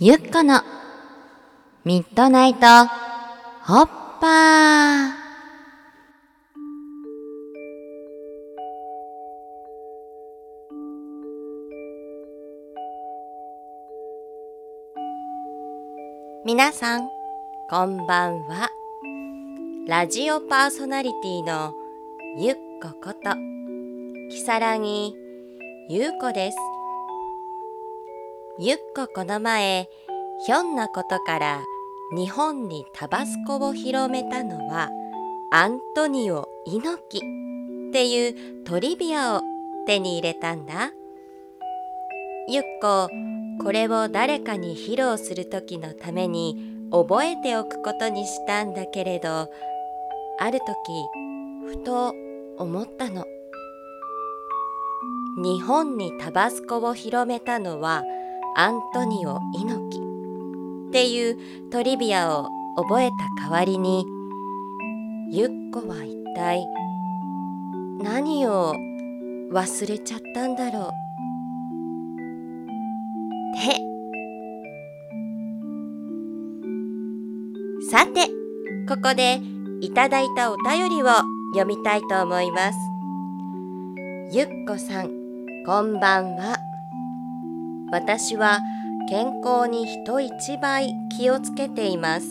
ゆっこのミッドナイトホッパー。皆さんこんばんは。ラジオパーソナリティのゆっここときさらぎゆうこです。ゆっここの前ひょんなことから日本にタバスコを広めたのはアントニオ猪木っていうトリビアを手に入れたんだ。ゆっここれを誰かに披露する時のために覚えておくことにしたんだけれどある時ふと思ったの。日本にタバスコを広めたのはアントニオ猪木。っていうトリビアを覚えた代わりにゆっこは一体何を忘れちゃったんだろう。って。さてここでいただいたお便りを読みたいと思います。ゆっこさんこんばんは。私は健康に人一倍気をつけています。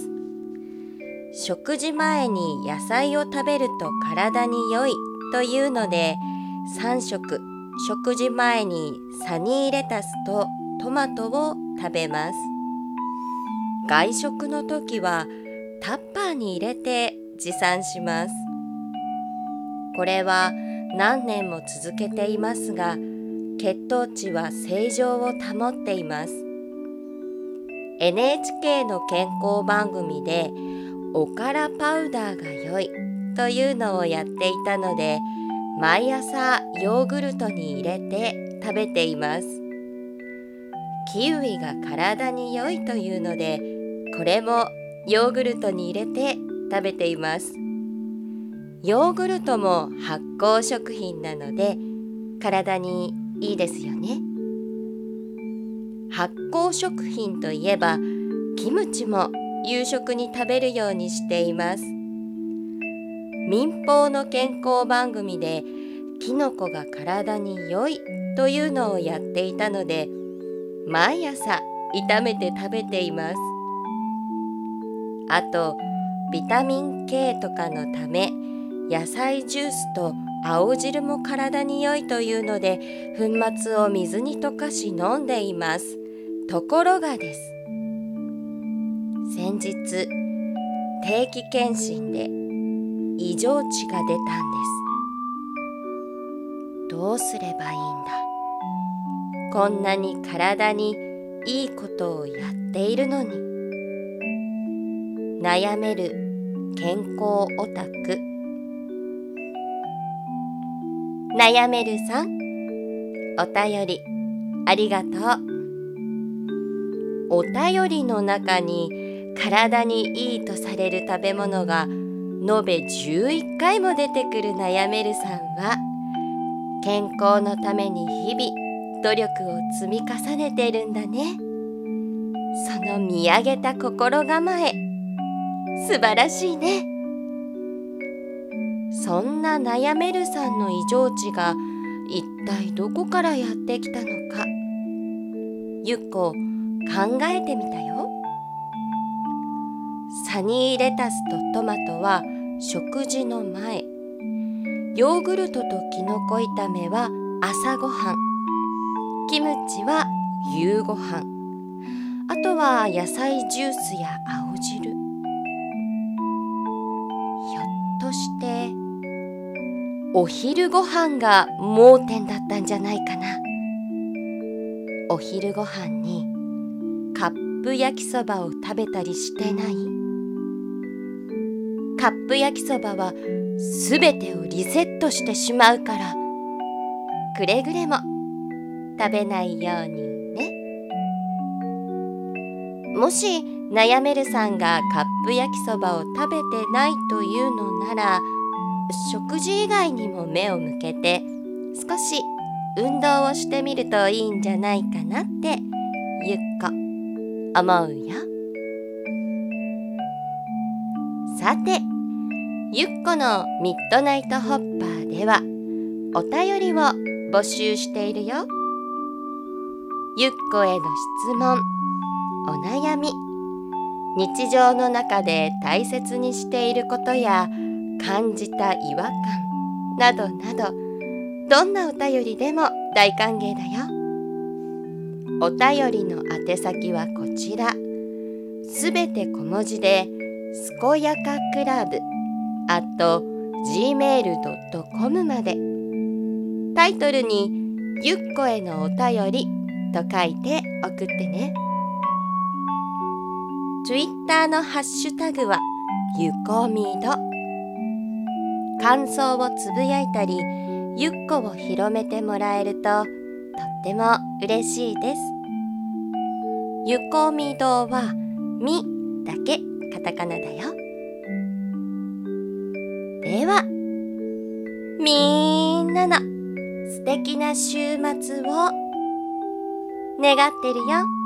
食事前に野菜を食べると体に良いというので3食食事前にサニーレタスとトマトを食べます。外食の時はタッパーに入れて持参します。これは何年も続けていますが血糖値は正常を保っています。NHK の健康番組でおからパウダーが良いというのをやっていたので毎朝ヨーグルトに入れて食べています。キウイが体に良いというのでこれもヨーグルトに入れて食べています。ヨーグルトも発酵食品なので体にいいですよね。発酵食品といえばキムチも夕食に食べるようにしています。民放の健康番組でキノコが体に良いというのをやっていたので毎朝炒めて食べています。あとビタミン K とかのため野菜ジュースと青汁も体に良いというので粉末を水に溶かし飲んでいます。ところがです。先日定期検診で異常値が出たんです。どうすればいいんだ。こんなに体にいいことをやっているのに。悩める健康オタク悩めるさん。お便り。ありがとう。お便りの中に体にいいとされる食べ物が延べ11回も出てくる悩めるさんは健康のために日々努力を積み重ねてるんだね。その見上げた心構え素晴らしいね。そんな悩めるさんの異常値が一体どこからやってきたのか。ゆっこ考えてみたよ。サニーレタスとトマトは食事の前。ヨーグルトときのこ炒めは朝ごはん。キムチは夕ごはん。あとは野菜ジュースや青汁。ひょっとしてお昼ご飯が盲点だったんじゃないかな。お昼ご飯にカップ焼きそばを食べたりしてない。カップ焼きそばはすべてをリセットしてしまうからくれぐれも食べないようにね。もし悩めるさんがカップ焼きそばを食べてないというのなら食事以外にも目を向けて少し運動をしてみるといいんじゃないかなってゆっこ思うよ。さてゆっこのミッドナイトホッパーではお便りを募集しているよ。ゆっこへの質問お悩み日常の中で大切にしていることや感じた違和感。などなどどんなお便りでも大歓迎だよ。お便りの宛先はこちら。すべて小文字で「すこやかクラブ」あと gmail.com まで。タイトルに「ゆっこへのお便り」と書いて送ってね。Twitter のハッシュタグはゆこみど。感想をつぶやいたりゆっこを広めてもらえるととっても嬉しいですゆこみどはみだけカタカナだよではみんなの素敵な週末を願ってるよ。